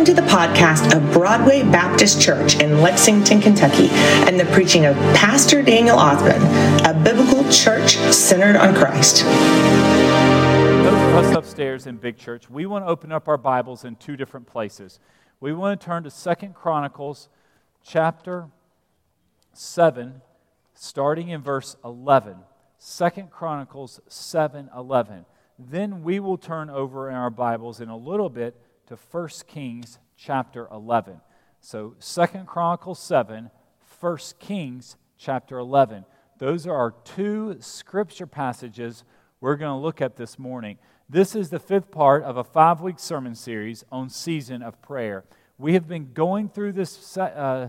Welcome to the podcast of Broadway Baptist Church in Lexington, Kentucky, and the preaching of Pastor Daniel Ausbun, a biblical church centered on Christ. Those of us upstairs in Big Church, we want to open up our Bibles in two different places. We want to turn to Second Chronicles chapter 7, starting in verse 11. Second Chronicles 7 11. Then we will turn over in our Bibles in a little bit to 1 Kings chapter 11. So 2 Chronicles 7, 1 Kings chapter 11. Those are our two scripture passages we're going to look at this morning. This is the fifth part of a five week sermon series on season of prayer. We have been going through this uh,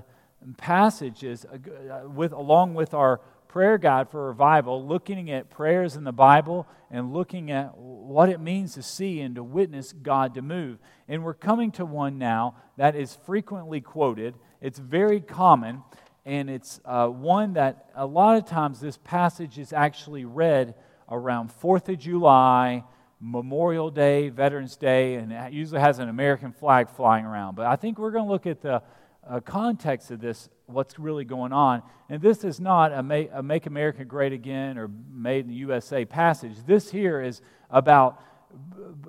passages uh, with, along with our prayer guide for revival, looking at prayers in the Bible and looking at what it means to see and to witness God to move. And we're coming to one now that is frequently quoted. It's very common, and it's uh, one that a lot of times this passage is actually read around 4th of July, Memorial Day, Veterans Day, and it usually has an American flag flying around. But I think we're going to look at the uh, context of this, what's really going on. And this is not a make, a make America Great Again or Made in the USA passage. This here is about,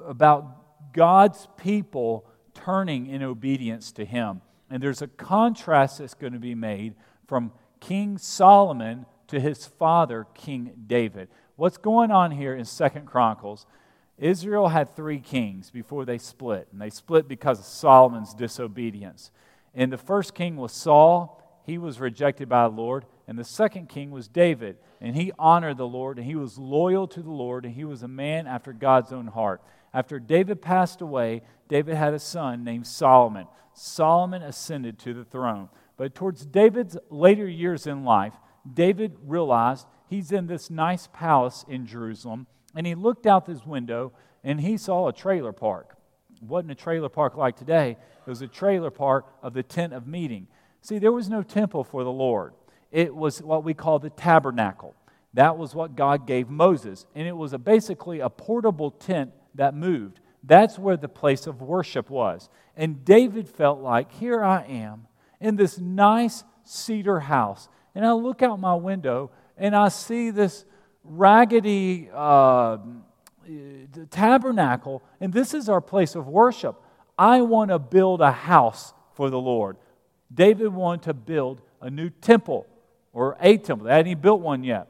about God's people turning in obedience to Him. And there's a contrast that's going to be made from King Solomon to his father, King David. What's going on here in Second Chronicles? Israel had three kings before they split, and they split because of Solomon's disobedience. And the first king was Saul. He was rejected by the Lord. And the second king was David. And he honored the Lord, and he was loyal to the Lord, and he was a man after God's own heart. After David passed away, David had a son named Solomon. Solomon ascended to the throne. But towards David's later years in life, David realized he's in this nice palace in Jerusalem, and he looked out his window and he saw a trailer park. It wasn't a trailer park like today, it was a trailer park of the tent of meeting. See, there was no temple for the Lord, it was what we call the tabernacle. That was what God gave Moses, and it was a, basically a portable tent that moved. That's where the place of worship was. And David felt like, here I am in this nice cedar house, and I look out my window and I see this raggedy uh, tabernacle, and this is our place of worship. I want to build a house for the Lord. David wanted to build a new temple or a temple. They hadn't built one yet.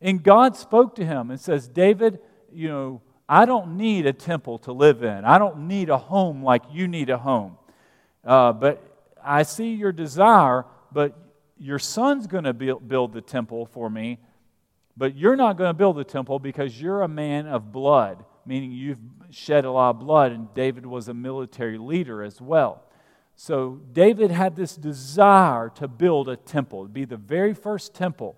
And God spoke to him and says, David, you know, I don't need a temple to live in. I don't need a home like you need a home. Uh, but I see your desire, but your son's going to build, the temple for me. But you're not going to build the temple because you're a man of blood meaning you've shed a lot of blood, and David was a military leader as well. So David had this desire to build a temple, be the very first temple.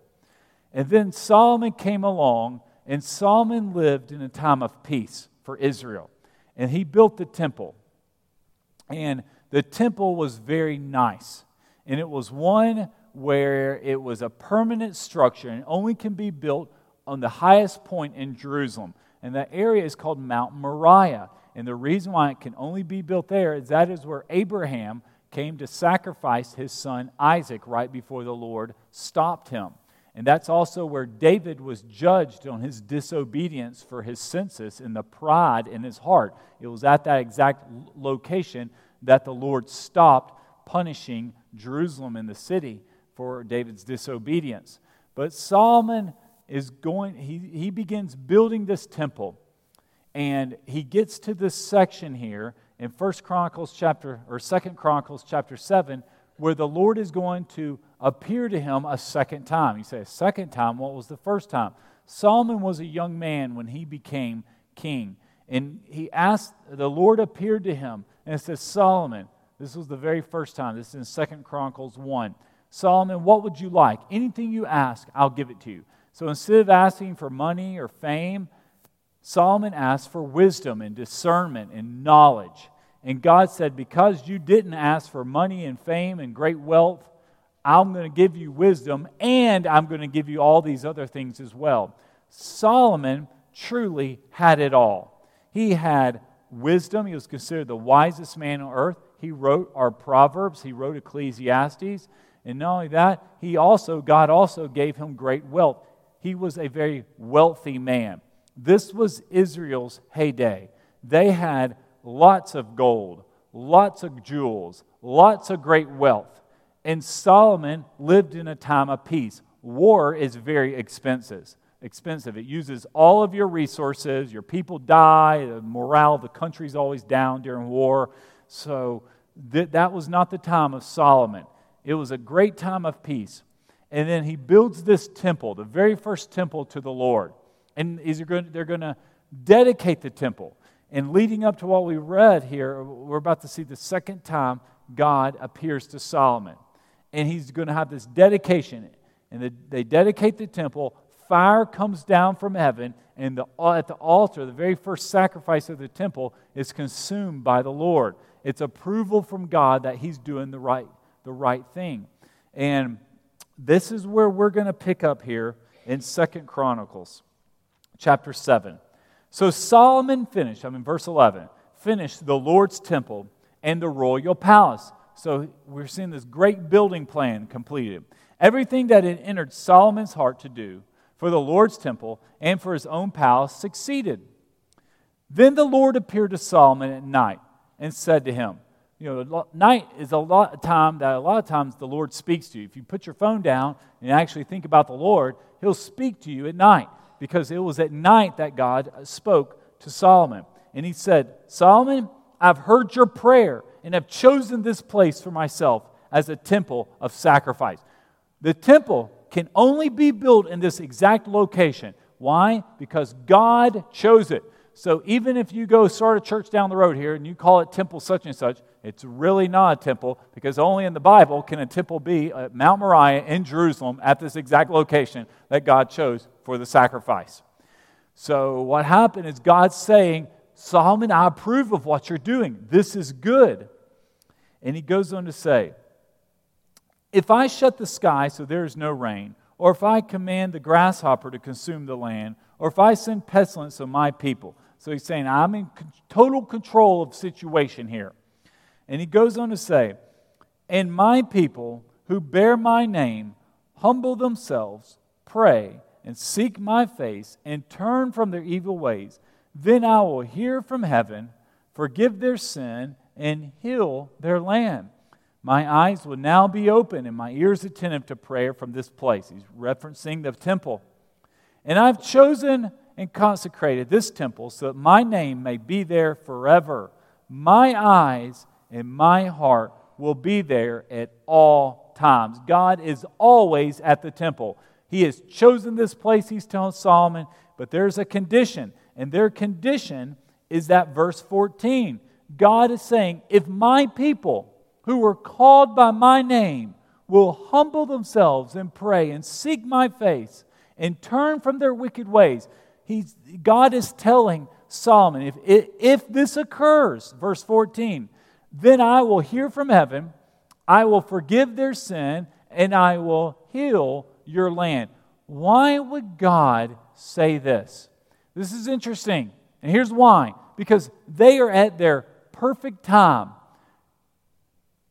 And then Solomon came along, and Solomon lived in a time of peace for Israel. And he built the temple. And the temple was very nice. And it was one where it was a permanent structure and only can be built on the highest point in Jerusalem. And that area is called Mount Moriah. And the reason why it can only be built there is that is where Abraham came to sacrifice his son Isaac right before the Lord stopped him. And that's also where David was judged on his disobedience for his census and the pride in his heart. It was at that exact location that the Lord stopped punishing Jerusalem and the city for David's disobedience. But Solomon is going, he, he begins building this temple. And he gets to this section here in First Chronicles chapter, or Second Chronicles chapter 7, where the Lord is going to appear to him a second time. You say, a second time? What was the first time? Solomon was a young man when he became king. And he asked, the Lord appeared to him, and it says, Solomon, this was the very first time. This is in Second Chronicles 1. Solomon, what would you like? Anything you ask, I'll give it to you. So instead of asking for money or fame, Solomon asked for wisdom and discernment and knowledge. And God said, Because you didn't ask for money and fame and great wealth, I'm going to give you wisdom and I'm going to give you all these other things as well. Solomon truly had it all. He had wisdom, he was considered the wisest man on earth. He wrote our Proverbs, he wrote Ecclesiastes, and not only that, he also, God also gave him great wealth. He was a very wealthy man. This was Israel's heyday. They had lots of gold, lots of jewels, lots of great wealth. And Solomon lived in a time of peace. War is very expensive. Expensive. It uses all of your resources. Your people die. The morale of the country's always down during war. So th- that was not the time of Solomon. It was a great time of peace. And then he builds this temple, the very first temple to the Lord. And they're going to dedicate the temple. And leading up to what we read here, we're about to see the second time God appears to Solomon. And he's going to have this dedication. And they dedicate the temple. Fire comes down from heaven. And the, at the altar, the very first sacrifice of the temple is consumed by the Lord. It's approval from God that he's doing the right the right thing. And this is where we're going to pick up here in Second Chronicles chapter 7. So Solomon finished, I'm in verse 11, finished the Lord's temple and the royal palace. So we're seeing this great building plan completed. Everything that had entered Solomon's heart to do for the Lord's temple and for his own palace succeeded. Then the Lord appeared to Solomon at night and said to him, you know, night is a lot of time that a lot of times the Lord speaks to you. If you put your phone down and actually think about the Lord, He'll speak to you at night because it was at night that God spoke to Solomon. And He said, Solomon, I've heard your prayer and have chosen this place for myself as a temple of sacrifice. The temple can only be built in this exact location. Why? Because God chose it. So even if you go start a church down the road here and you call it temple such and such, it's really not a temple because only in the Bible can a temple be at Mount Moriah in Jerusalem at this exact location that God chose for the sacrifice. So what happened is God saying, Solomon, I approve of what you're doing. This is good. And he goes on to say, If I shut the sky so there is no rain, or if I command the grasshopper to consume the land, or if I send pestilence on my people, so he's saying, I'm in total control of situation here. And he goes on to say, And my people who bear my name humble themselves, pray, and seek my face, and turn from their evil ways, then I will hear from heaven, forgive their sin, and heal their land. My eyes will now be open and my ears attentive to prayer from this place. He's referencing the temple. And I've chosen and consecrated this temple so that my name may be there forever. My eyes and my heart will be there at all times. God is always at the temple. He has chosen this place, he's telling Solomon, but there's a condition. And their condition is that verse 14. God is saying, if my people who were called by my name will humble themselves and pray and seek my face and turn from their wicked ways, he's, God is telling Solomon, if, if this occurs, verse 14, then I will hear from heaven, I will forgive their sin, and I will heal your land. Why would God say this? This is interesting. And here's why because they are at their perfect time.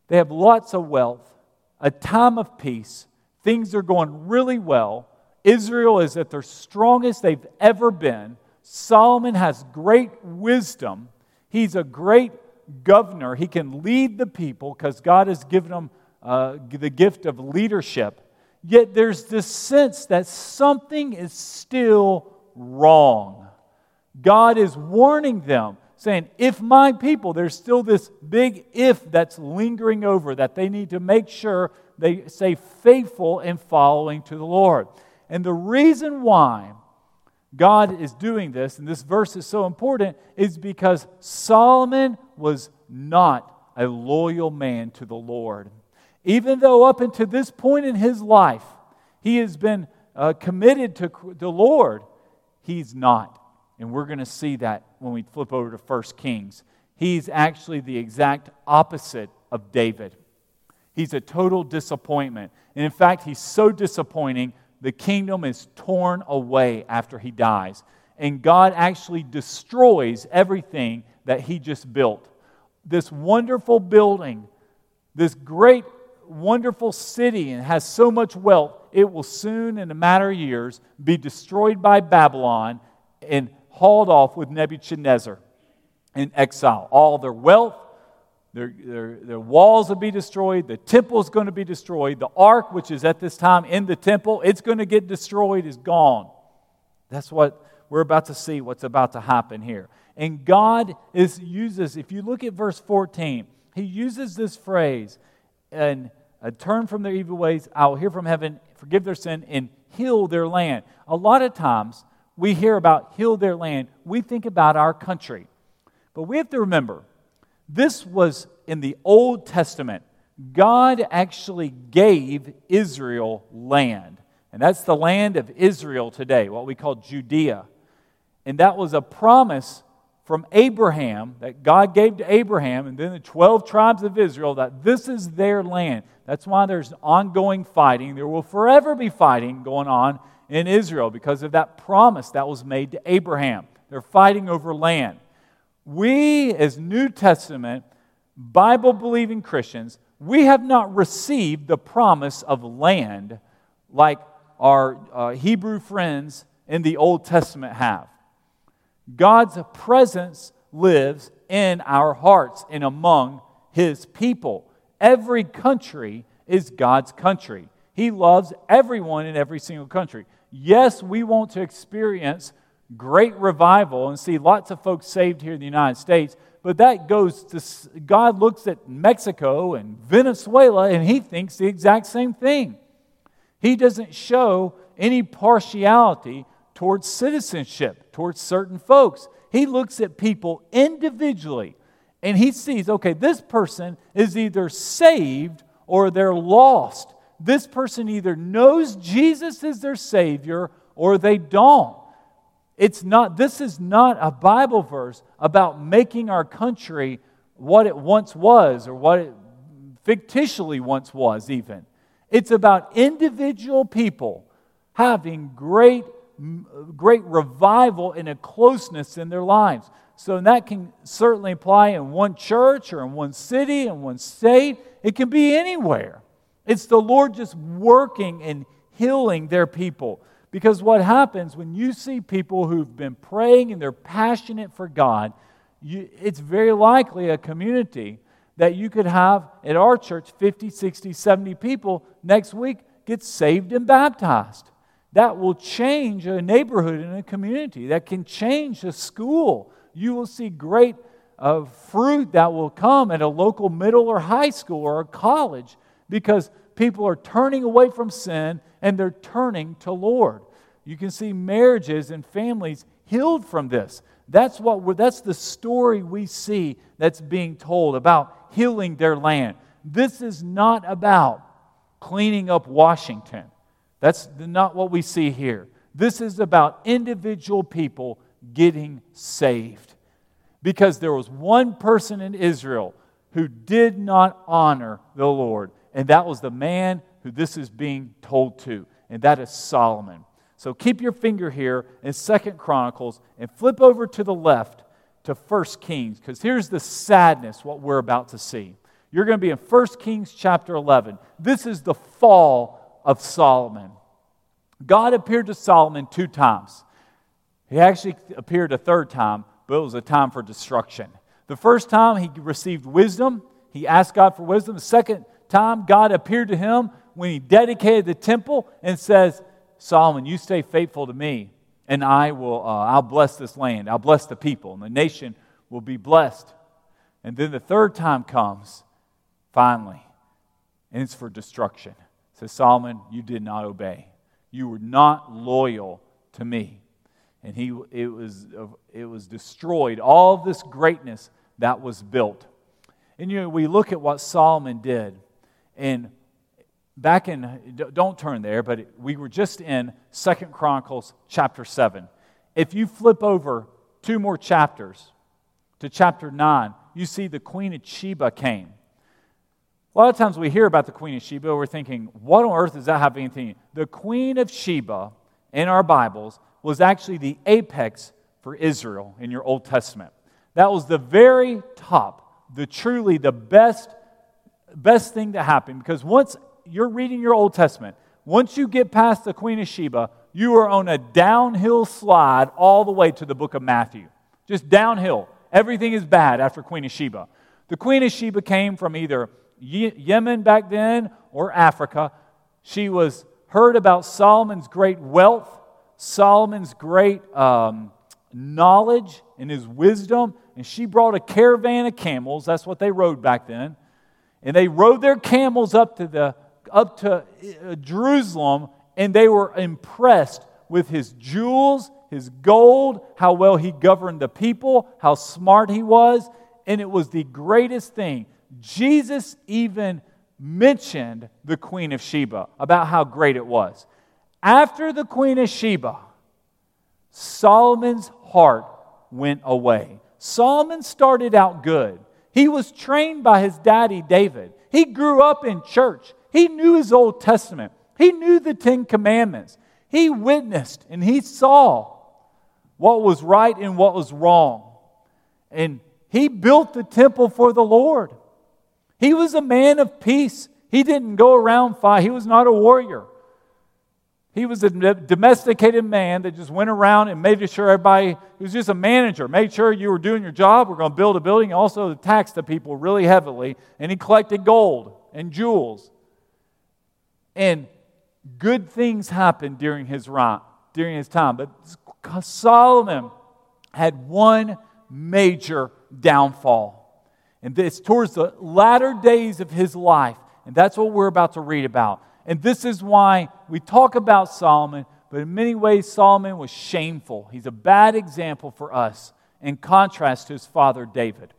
They have lots of wealth, a time of peace, things are going really well. Israel is at their strongest they've ever been. Solomon has great wisdom. He's a great governor. He can lead the people because God has given him uh, the gift of leadership. Yet there's this sense that something is still wrong. God is warning them, saying, If my people, there's still this big if that's lingering over, that they need to make sure they stay faithful in following to the Lord. And the reason why God is doing this, and this verse is so important, is because Solomon was not a loyal man to the Lord. Even though up until this point in his life, he has been uh, committed to the Lord, he's not. And we're going to see that when we flip over to 1 Kings. He's actually the exact opposite of David. He's a total disappointment. And in fact, he's so disappointing the kingdom is torn away after he dies. And God actually destroys everything that he just built. this wonderful building, this great, wonderful city, and has so much wealth, it will soon, in a matter of years, be destroyed by Babylon and hauled off with Nebuchadnezzar in exile. All their wealth, their, their, their walls will be destroyed. The temple is going to be destroyed. The ark, which is at this time in the temple, it's going to get destroyed, is gone. That's what we're about to see, what's about to happen here. And God is, uses, if you look at verse 14, he uses this phrase, and uh, turn from their evil ways, I will hear from heaven, forgive their sin, and heal their land. A lot of times, we hear about heal their land, we think about our country. But we have to remember, this was in the Old Testament. God actually gave Israel land. And that's the land of Israel today, what we call Judea. And that was a promise from Abraham that God gave to Abraham and then the 12 tribes of Israel that this is their land. That's why there's ongoing fighting. There will forever be fighting going on in Israel because of that promise that was made to Abraham. They're fighting over land. We, as New Testament, Bible believing Christians, we have not received the promise of land like our uh, Hebrew friends in the Old Testament have. God's presence lives in our hearts and among his people. Every country is God's country. He loves everyone in every single country. Yes, we want to experience great revival and see lots of folks saved here in the United States, but that goes to God looks at Mexico and Venezuela and he thinks the exact same thing. He doesn't show any partiality towards citizenship, towards certain folks. He looks at people individually and he sees, okay, this person is either saved or they're lost. This person either knows Jesus is their Savior or they don't. It's not, this is not a Bible verse about making our country what it once was or what it fictitiously once was, even. It's about individual people having great great revival and a closeness in their lives. So that can certainly apply in one church or in one city, in one state. It can be anywhere. It's the Lord just working and healing their people. Because what happens when you see people who've been praying and they're passionate for God, you, it's very likely a community that you could have at our church 50, 60, 70 people next week get saved and baptized that will change a neighborhood and a community, that can change a school. You will see great uh, fruit that will come at a local middle or high school or a college because people are turning away from sin and they're turning to Lord. You can see marriages and families healed from this. That's what that's the story we see that's being told about healing their land. This is not about cleaning up Washington. That's not what we see here. This is about individual people getting saved. Because there was one person in Israel who did not honor the Lord, and that was the man who this is being told to, and that is Solomon. So keep your finger here in Second Chronicles and flip over to the left to First Kings, because here's the sadness what we're about to see. You're going to be in First Kings chapter 11. This is the fall of Solomon. God appeared to Solomon two times. He actually appeared a third time, but it was a time for destruction. The first time he received wisdom, he asked God for wisdom. The second time, God appeared to him when he dedicated the temple and says, Solomon, you stay faithful to me, and I will uh, I'll bless this land. I'll bless the people, and the nation will be blessed. And then the third time comes, finally, and it's for destruction says, Solomon, you did not obey. You were not loyal to me. And he, it, was, it was destroyed. All this greatness that was built. And you know, we look at what Solomon did. And back in, don't turn there, but we were just in Second Chronicles chapter 7. If you flip over two more chapters to chapter 9, you see the Queen of Sheba came. A lot of times we hear about the Queen of Sheba, we're thinking, what on earth does that have anything? The Queen of Sheba in our Bibles was actually the apex for Israel in your Old Testament. That was the very top, the truly the best best thing to happen because once you're reading your Old Testament, once you get past the Queen of Sheba, you are on a downhill slide all the way to the book of Matthew. Just downhill. Everything is bad after Queen of Sheba. The Queen of Sheba came from either Yemen back then or Africa. She was heard about Solomon's great wealth, Solomon's great um, knowledge and his wisdom, and she brought a caravan of camels. That's what they rode back then. And they rode their camels up to, the, up to uh, Jerusalem, and they were impressed with his jewels, his gold, how well he governed the people, how smart he was. And it was the greatest thing. Jesus even mentioned the Queen of Sheba about how great it was. After the Queen of Sheba, Solomon's heart went away. Solomon started out good. He was trained by his daddy David. He grew up in church. He knew his Old Testament. He knew the Ten Commandments. He witnessed and he saw what was right and what was wrong. And he built the temple for the Lord. He was a man of peace. He didn't go around fight. He was not a warrior. He was a domesticated man that just went around and made sure everybody, he was just a manager, made sure you were doing your job. We're going to build a building. Also, taxed the people really heavily. And he collected gold and jewels. And good things happened during his, during his time. But Solomon had one major downfall. And it's towards the latter days of his life. And that's what we're about to read about. And this is why we talk about Solomon, but in many ways, Solomon was shameful. He's a bad example for us in contrast to his father David.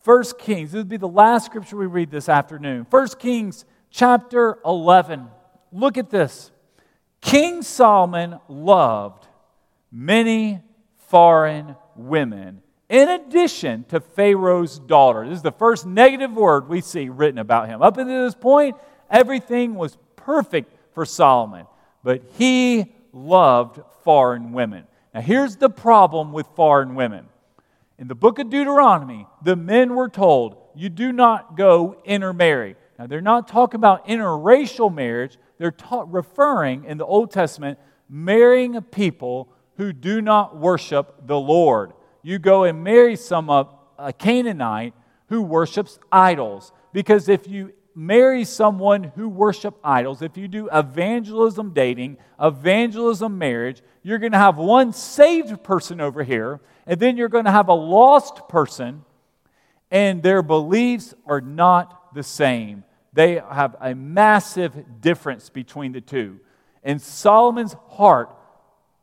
First Kings, this will be the last scripture we read this afternoon. First Kings chapter 11. Look at this. King Solomon loved many foreign women in addition to Pharaoh's daughter. This is the first negative word we see written about him. Up until this point, Everything was perfect for Solomon, but he loved foreign women. Now, here's the problem with foreign women. In the book of Deuteronomy, the men were told, You do not go intermarry. Now, they're not talking about interracial marriage, they're ta- referring in the Old Testament marrying people who do not worship the Lord. You go and marry some of a Canaanite who worships idols. Because if you marry someone who worship idols, if you do evangelism dating, evangelism marriage, you're going to have one saved person over here, and then you're going to have a lost person, and their beliefs are not the same. They have a massive difference between the two. And Solomon's heart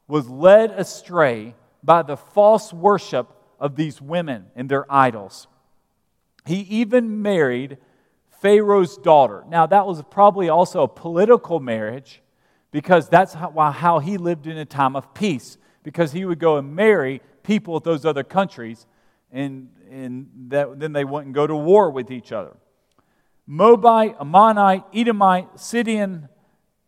was led astray by the false worship of these women and their idols. He even married Pharaoh's daughter. Now, that was probably also a political marriage because that's how, how he lived in a time of peace, because he would go and marry people of those other countries, and, and that, then they wouldn't go to war with each other. Moabite, Ammonite, Edomite, Sidon,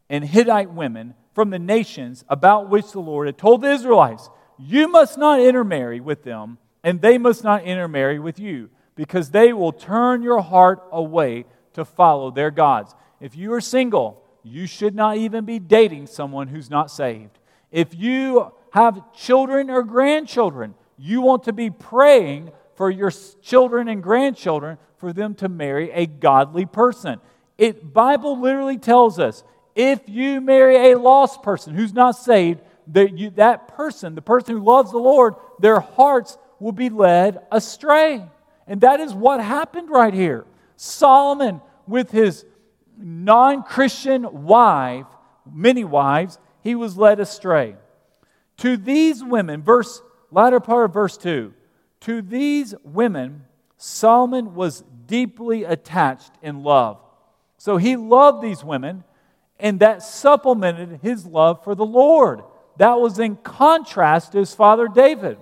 and Hittite women from the nations about which the Lord had told the Israelites, You must not intermarry with them, and they must not intermarry with you because they will turn your heart away to follow their gods. If you are single, you should not even be dating someone who's not saved. If you have children or grandchildren, you want to be praying for your children and grandchildren for them to marry a godly person. It Bible literally tells us if you marry a lost person who's not saved, that you, that person, the person who loves the Lord, their hearts will be led astray. And that is what happened right here. Solomon, with his non Christian wife, many wives, he was led astray. To these women, verse latter part of verse 2, to these women, Solomon was deeply attached in love. So he loved these women, and that supplemented his love for the Lord. That was in contrast to his father David.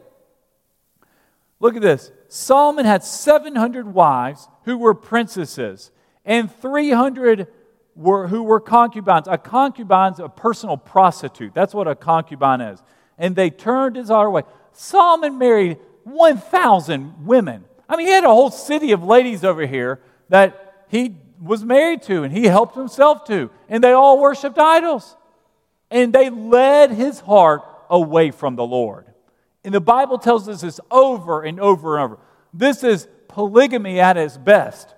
Look at this. Solomon had 700 wives who were princesses, and 300 were, who were concubines. A concubine's a personal prostitute. That's what a concubine is. And they turned his heart away. Solomon married 1,000 women. I mean, he had a whole city of ladies over here that he was married to and he helped himself to, and they all worshiped idols. And they led his heart away from the Lord. And the Bible tells us this over and over and over. This is polygamy at its best.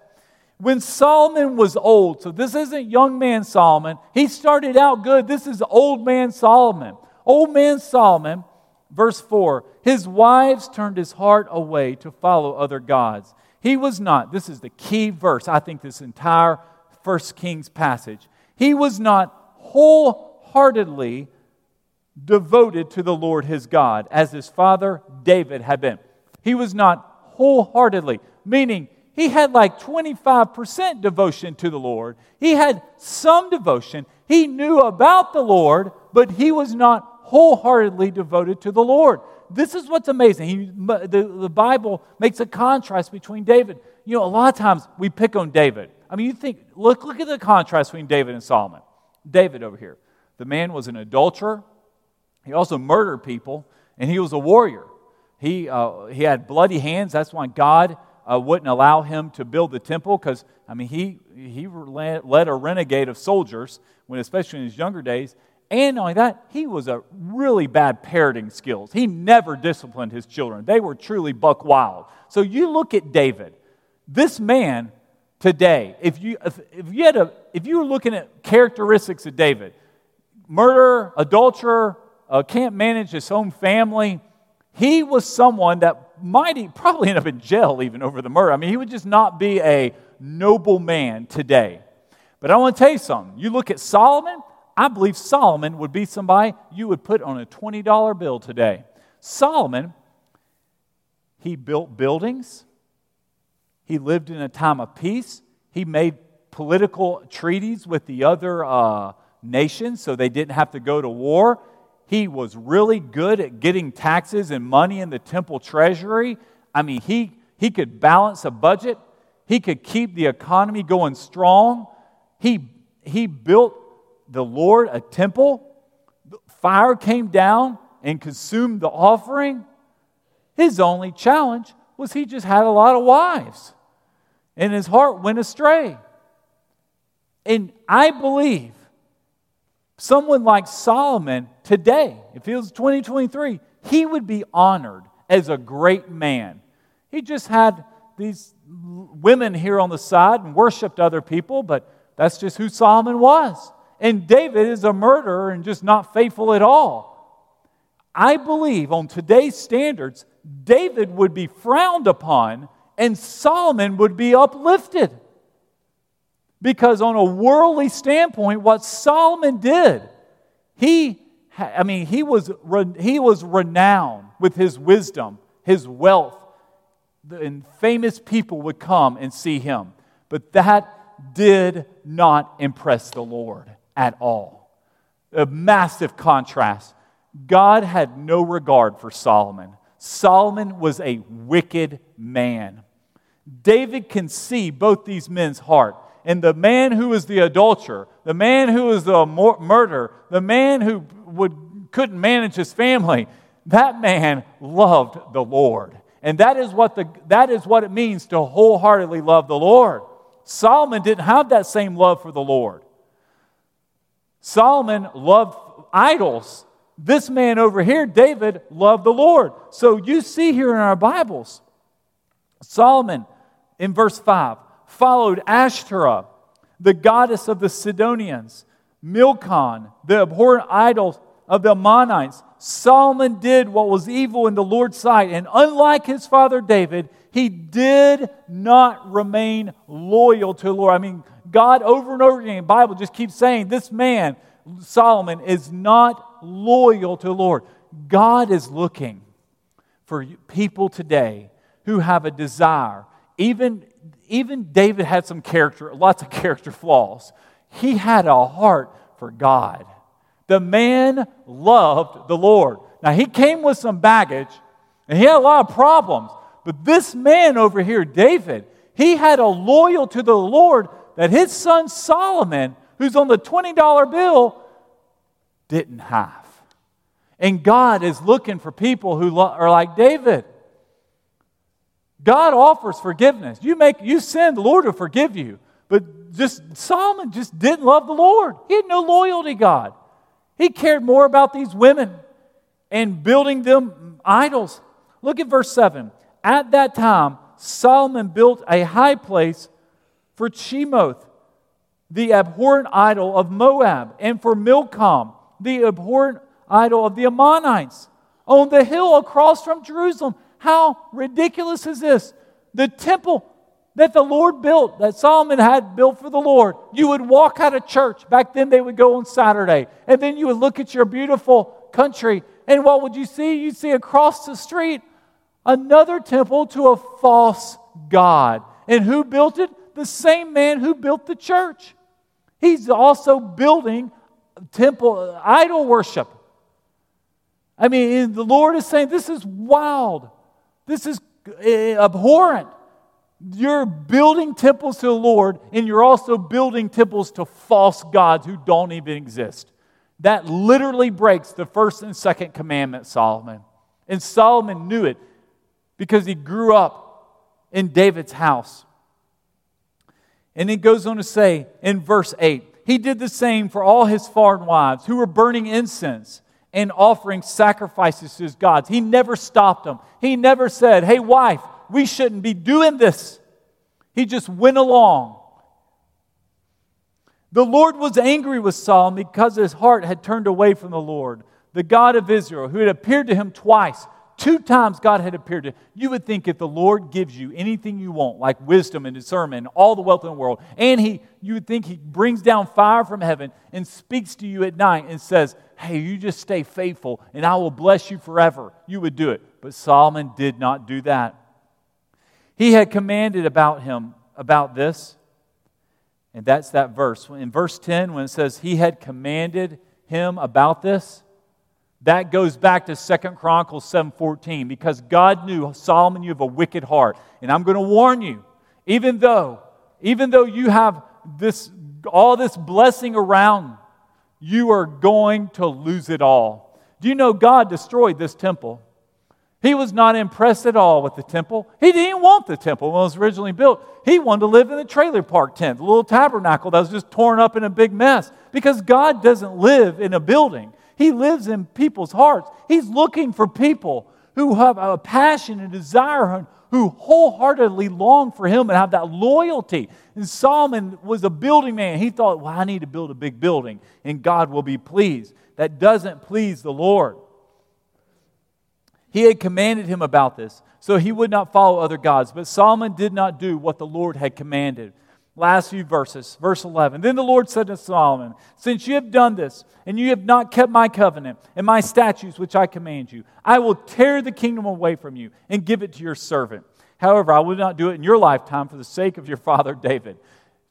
When Solomon was old, so this isn't young man Solomon, he started out good. This is old man Solomon. Old man Solomon, verse 4, his wives turned his heart away to follow other gods. He was not, this is the key verse, I think, this entire First Kings passage. He was not wholeheartedly devoted to the Lord his God, as his father David had been. He was not wholeheartedly, meaning he had like 25% devotion to the Lord. He had some devotion. He knew about the Lord, but he was not wholeheartedly devoted to the Lord. This is what's amazing. He, the, the Bible makes a contrast between David. You know, a lot of times we pick on David. I mean, you think, look, look at the contrast between David and Solomon. David over here. The man was an adulterer, he also murdered people, and he was a warrior. He, uh, he had bloody hands. That's why God uh, wouldn't allow him to build the temple because, I mean, he, he led a renegade of soldiers, when, especially in his younger days. And only that, he was a really bad parenting skills. He never disciplined his children. They were truly buck wild. So you look at David. This man today, if you, if, if you, had a, if you were looking at characteristics of David, murderer, adulterer, uh, can't manage his own family. He was someone that might probably end up in jail even over the murder. I mean, he would just not be a noble man today. But I want to tell you something. You look at Solomon, I believe Solomon would be somebody you would put on a $20 bill today. Solomon, he built buildings, he lived in a time of peace, he made political treaties with the other uh, nations so they didn't have to go to war. He was really good at getting taxes and money in the temple treasury. I mean, he, he could balance a budget, he could keep the economy going strong. He, he built the Lord a temple. Fire came down and consumed the offering. His only challenge was he just had a lot of wives, and his heart went astray. And I believe someone like Solomon today, if it was 2023, he would be honored as a great man. He just had these women here on the side and worshiped other people, but that's just who Solomon was. And David is a murderer and just not faithful at all. I believe on today's standards, David would be frowned upon and Solomon would be uplifted. Because, on a worldly standpoint, what Solomon did, he, I mean, he was, he was renowned with his wisdom, his wealth, and famous people would come and see him. But that did not impress the Lord at all. A massive contrast. God had no regard for Solomon. Solomon was a wicked man. David can see both these men's heart and the man who was the adulterer, the man who was the murderer, the man who would, couldn't manage his family, that man loved the Lord. And that is, what the, that is what it means to wholeheartedly love the Lord. Solomon didn't have that same love for the Lord. Solomon loved idols. This man over here, David, loved the Lord. So you see here in our Bibles, Solomon in verse 5 followed Ashtoreth, the goddess of the Sidonians, Milcom, the abhorrent idol of the Ammonites. Solomon did what was evil in the Lord's sight, and unlike his father David, he did not remain loyal to the Lord. I mean, God over and over again, the Bible just keeps saying this man, Solomon, is not loyal to the Lord. God is looking for people today who have a desire, even even David had some character, lots of character flaws. He had a heart for God. The man loved the Lord. Now, he came with some baggage and he had a lot of problems. But this man over here, David, he had a loyal to the Lord that his son Solomon, who's on the $20 bill, didn't have. And God is looking for people who are like David. God offers forgiveness. You make you sin, the Lord will forgive you. But just Solomon just didn't love the Lord. He had no loyalty to God. He cared more about these women and building them idols. Look at verse 7. At that time, Solomon built a high place for Chemosh, the abhorrent idol of Moab, and for Milcom, the abhorrent idol of the Ammonites, on the hill across from Jerusalem. How ridiculous is this? The temple that the Lord built, that Solomon had built for the Lord. You would walk out of church. Back then, they would go on Saturday. And then you would look at your beautiful country. And what would you see? You'd see across the street another temple to a false God. And who built it? The same man who built the church. He's also building temple idol worship. I mean, the Lord is saying this is wild. This is eh, abhorrent. You're building temples to the Lord, and you're also building temples to false gods who don't even exist. That literally breaks the first and second commandment, Solomon. And Solomon knew it because he grew up in David's house. And it goes on to say in verse 8, he did the same for all his foreign wives who were burning incense and offering sacrifices to his gods. He never stopped them. He never said, Hey, wife, we shouldn't be doing this. He just went along. The Lord was angry with Solomon because his heart had turned away from the Lord, the God of Israel, who had appeared to him twice Two times God had appeared to you. would think if the Lord gives you anything you want, like wisdom and discernment, and all the wealth in the world, and he, you would think He brings down fire from heaven and speaks to you at night and says, Hey, you just stay faithful and I will bless you forever. You would do it. But Solomon did not do that. He had commanded about him about this, and that's that verse. In verse 10, when it says, He had commanded him about this, that goes back to Second Chronicles 7:14 because God knew Solomon you have a wicked heart. And I'm going to warn you, even though even though you have this all this blessing around, you are going to lose it all. Do you know God destroyed this temple? He was not impressed at all with the temple. He didn't want the temple when it was originally built. He wanted to live in the trailer park tent, the little tabernacle that was just torn up in a big mess. Because God doesn't live in a building. He lives in people's hearts. He's looking for people who have a passion and desire, who wholeheartedly long for Him and have that loyalty. And Solomon was a building man. He thought, well, I need to build a big building, and God will be pleased. That doesn't please the Lord. He had commanded him about this, so he would not follow other gods. But Solomon did not do what the Lord had commanded. Last few verses, verse 11. Then the Lord said to Solomon, Since you have done this, and you have not kept my covenant and my statutes which I command you, I will tear the kingdom away from you and give it to your servant. However, I will not do it in your lifetime for the sake of your father David.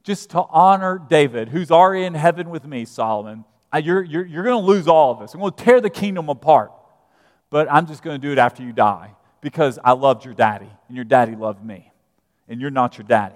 Just to honor David, who's already in heaven with me, Solomon. You're, you're, you're going to lose all of this. I'm going to tear the kingdom apart. But I'm just going to do it after you die because I loved your daddy and your daddy loved me. And you're not your daddy.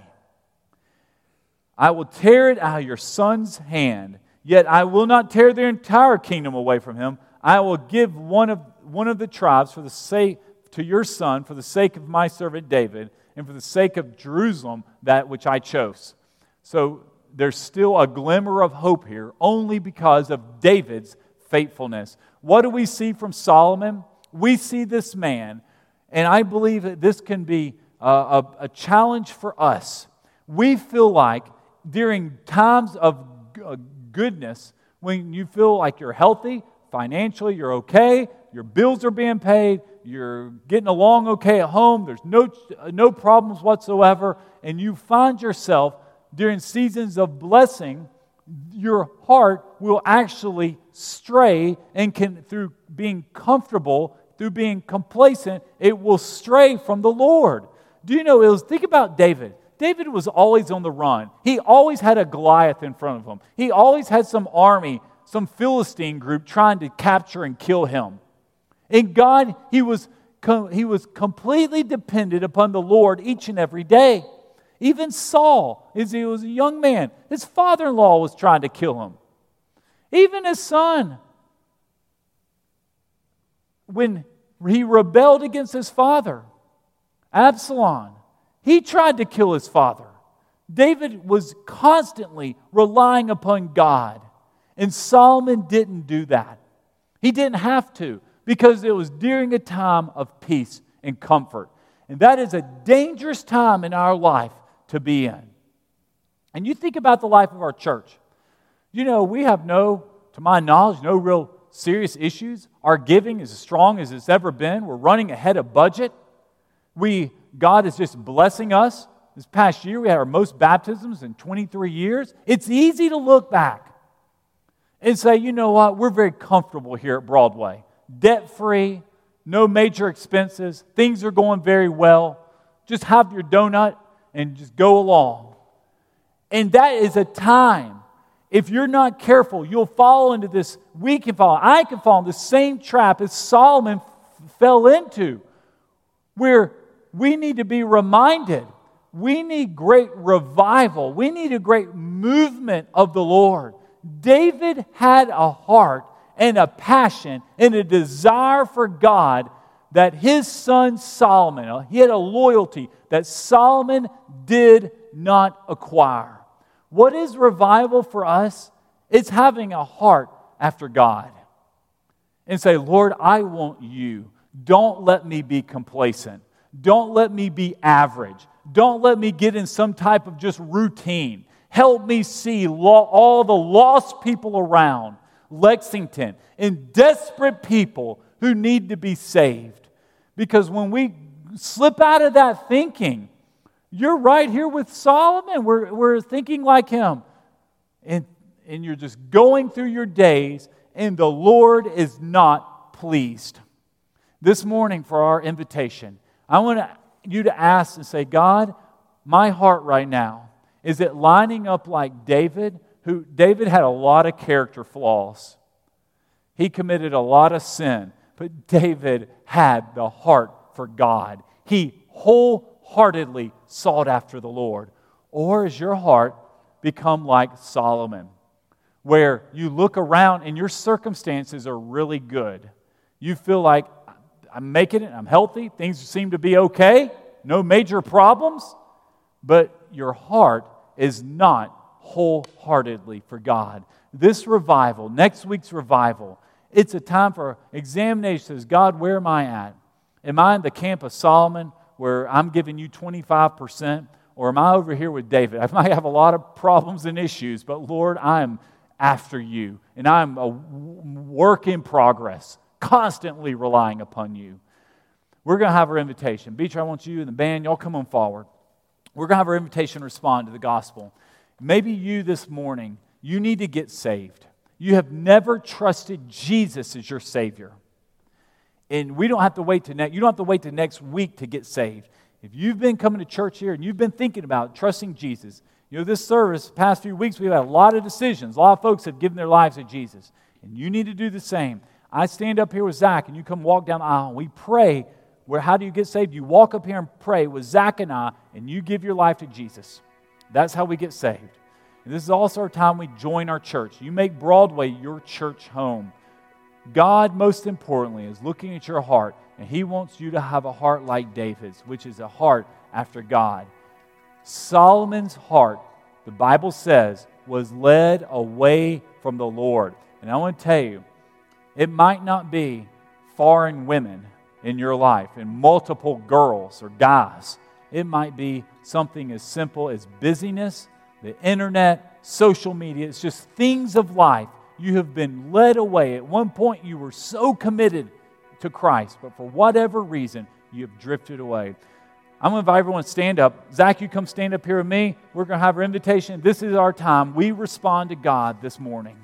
I will tear it out of your son's hand, yet I will not tear the entire kingdom away from him. I will give one of, one of the tribes for the sake to your son for the sake of my servant David and for the sake of Jerusalem, that which I chose. So there's still a glimmer of hope here, only because of David's faithfulness. What do we see from Solomon? We see this man, and I believe that this can be a, a, a challenge for us. We feel like during times of uh, goodness, when you feel like you're healthy, financially, you're okay, your bills are being paid, you're getting along okay at home, there's no, no problems whatsoever, and you find yourself during seasons of blessing, your heart will actually stray and can, through being comfortable, through being complacent, it will stray from the Lord. Do you know, it was, think about David. David was always on the run. He always had a Goliath in front of him. He always had some army, some Philistine group trying to capture and kill him. In God, he was, he was completely dependent upon the Lord each and every day. Even Saul, as he was a young man, his father in law was trying to kill him. Even his son, when he rebelled against his father, Absalom, he tried to kill his father. David was constantly relying upon God, and Solomon didn't do that. He didn't have to because it was during a time of peace and comfort. And that is a dangerous time in our life to be in. And you think about the life of our church. You know, we have no, to my knowledge, no real serious issues. Our giving is as strong as it's ever been. We're running ahead of budget. We, God is just blessing us. This past year, we had our most baptisms in 23 years. It's easy to look back and say, you know what, we're very comfortable here at Broadway. Debt free, no major expenses, things are going very well. Just have your donut and just go along. And that is a time, if you're not careful, you'll fall into this. We can fall, I can fall in the same trap as Solomon fell into, where we need to be reminded we need great revival. We need a great movement of the Lord. David had a heart and a passion and a desire for God that his son Solomon, he had a loyalty that Solomon did not acquire. What is revival for us? It's having a heart after God and say, Lord, I want you. Don't let me be complacent. Don't let me be average. Don't let me get in some type of just routine. Help me see all the lost people around Lexington and desperate people who need to be saved. Because when we slip out of that thinking, you're right here with Solomon. We're, we're thinking like him. And, and you're just going through your days, and the Lord is not pleased. This morning, for our invitation, I want you to ask and say, God, my heart right now, is it lining up like David, who David had a lot of character flaws? He committed a lot of sin, but David had the heart for God. He wholeheartedly sought after the Lord? Or has your heart become like Solomon, where you look around and your circumstances are really good? You feel like I'm making it, I'm healthy, things seem to be okay, no major problems, but your heart is not wholeheartedly for God. This revival, next week's revival, it's a time for examination. Says, God, where am I at? Am I in the camp of Solomon? where I'm giving you 25%? Or am I over here with David? I might have a lot of problems and issues, but Lord, I'm after you. And I'm a work in progress, constantly relying upon you. We're going to have our invitation. Beecher, I want you and the band, y'all come on forward. We're going to have our invitation respond to the gospel. Maybe you this morning, you need to get saved. You have never trusted Jesus as your Savior. And we don't have to wait to next, you don't have to wait to next week to get saved. If you've been coming to church here and you've been thinking about trusting Jesus, you know, this service, past few weeks, we've had a lot of decisions. A lot of folks have given their lives to Jesus. And you need to do the same. I stand up here with Zach and you come walk down the aisle and we pray. Where how do you get saved? You walk up here and pray with Zach and I, and you give your life to Jesus. That's how we get saved. And this is also our time we join our church. You make Broadway your church home. God, most importantly, is looking at your heart, and He wants you to have a heart like David's, which is a heart after God. Solomon's heart, the Bible says, was led away from the Lord. And I want to tell you, it might not be foreign women in your life and multiple girls or guys. It might be something as simple as busyness, the internet, social media. It's just things of life you have been led away. At one point, you were so committed to Christ, but for whatever reason, you have drifted away. I'm going to invite everyone to stand up. Zach, you come stand up here with me. We're going to have our invitation. This is our time. We respond to God this morning.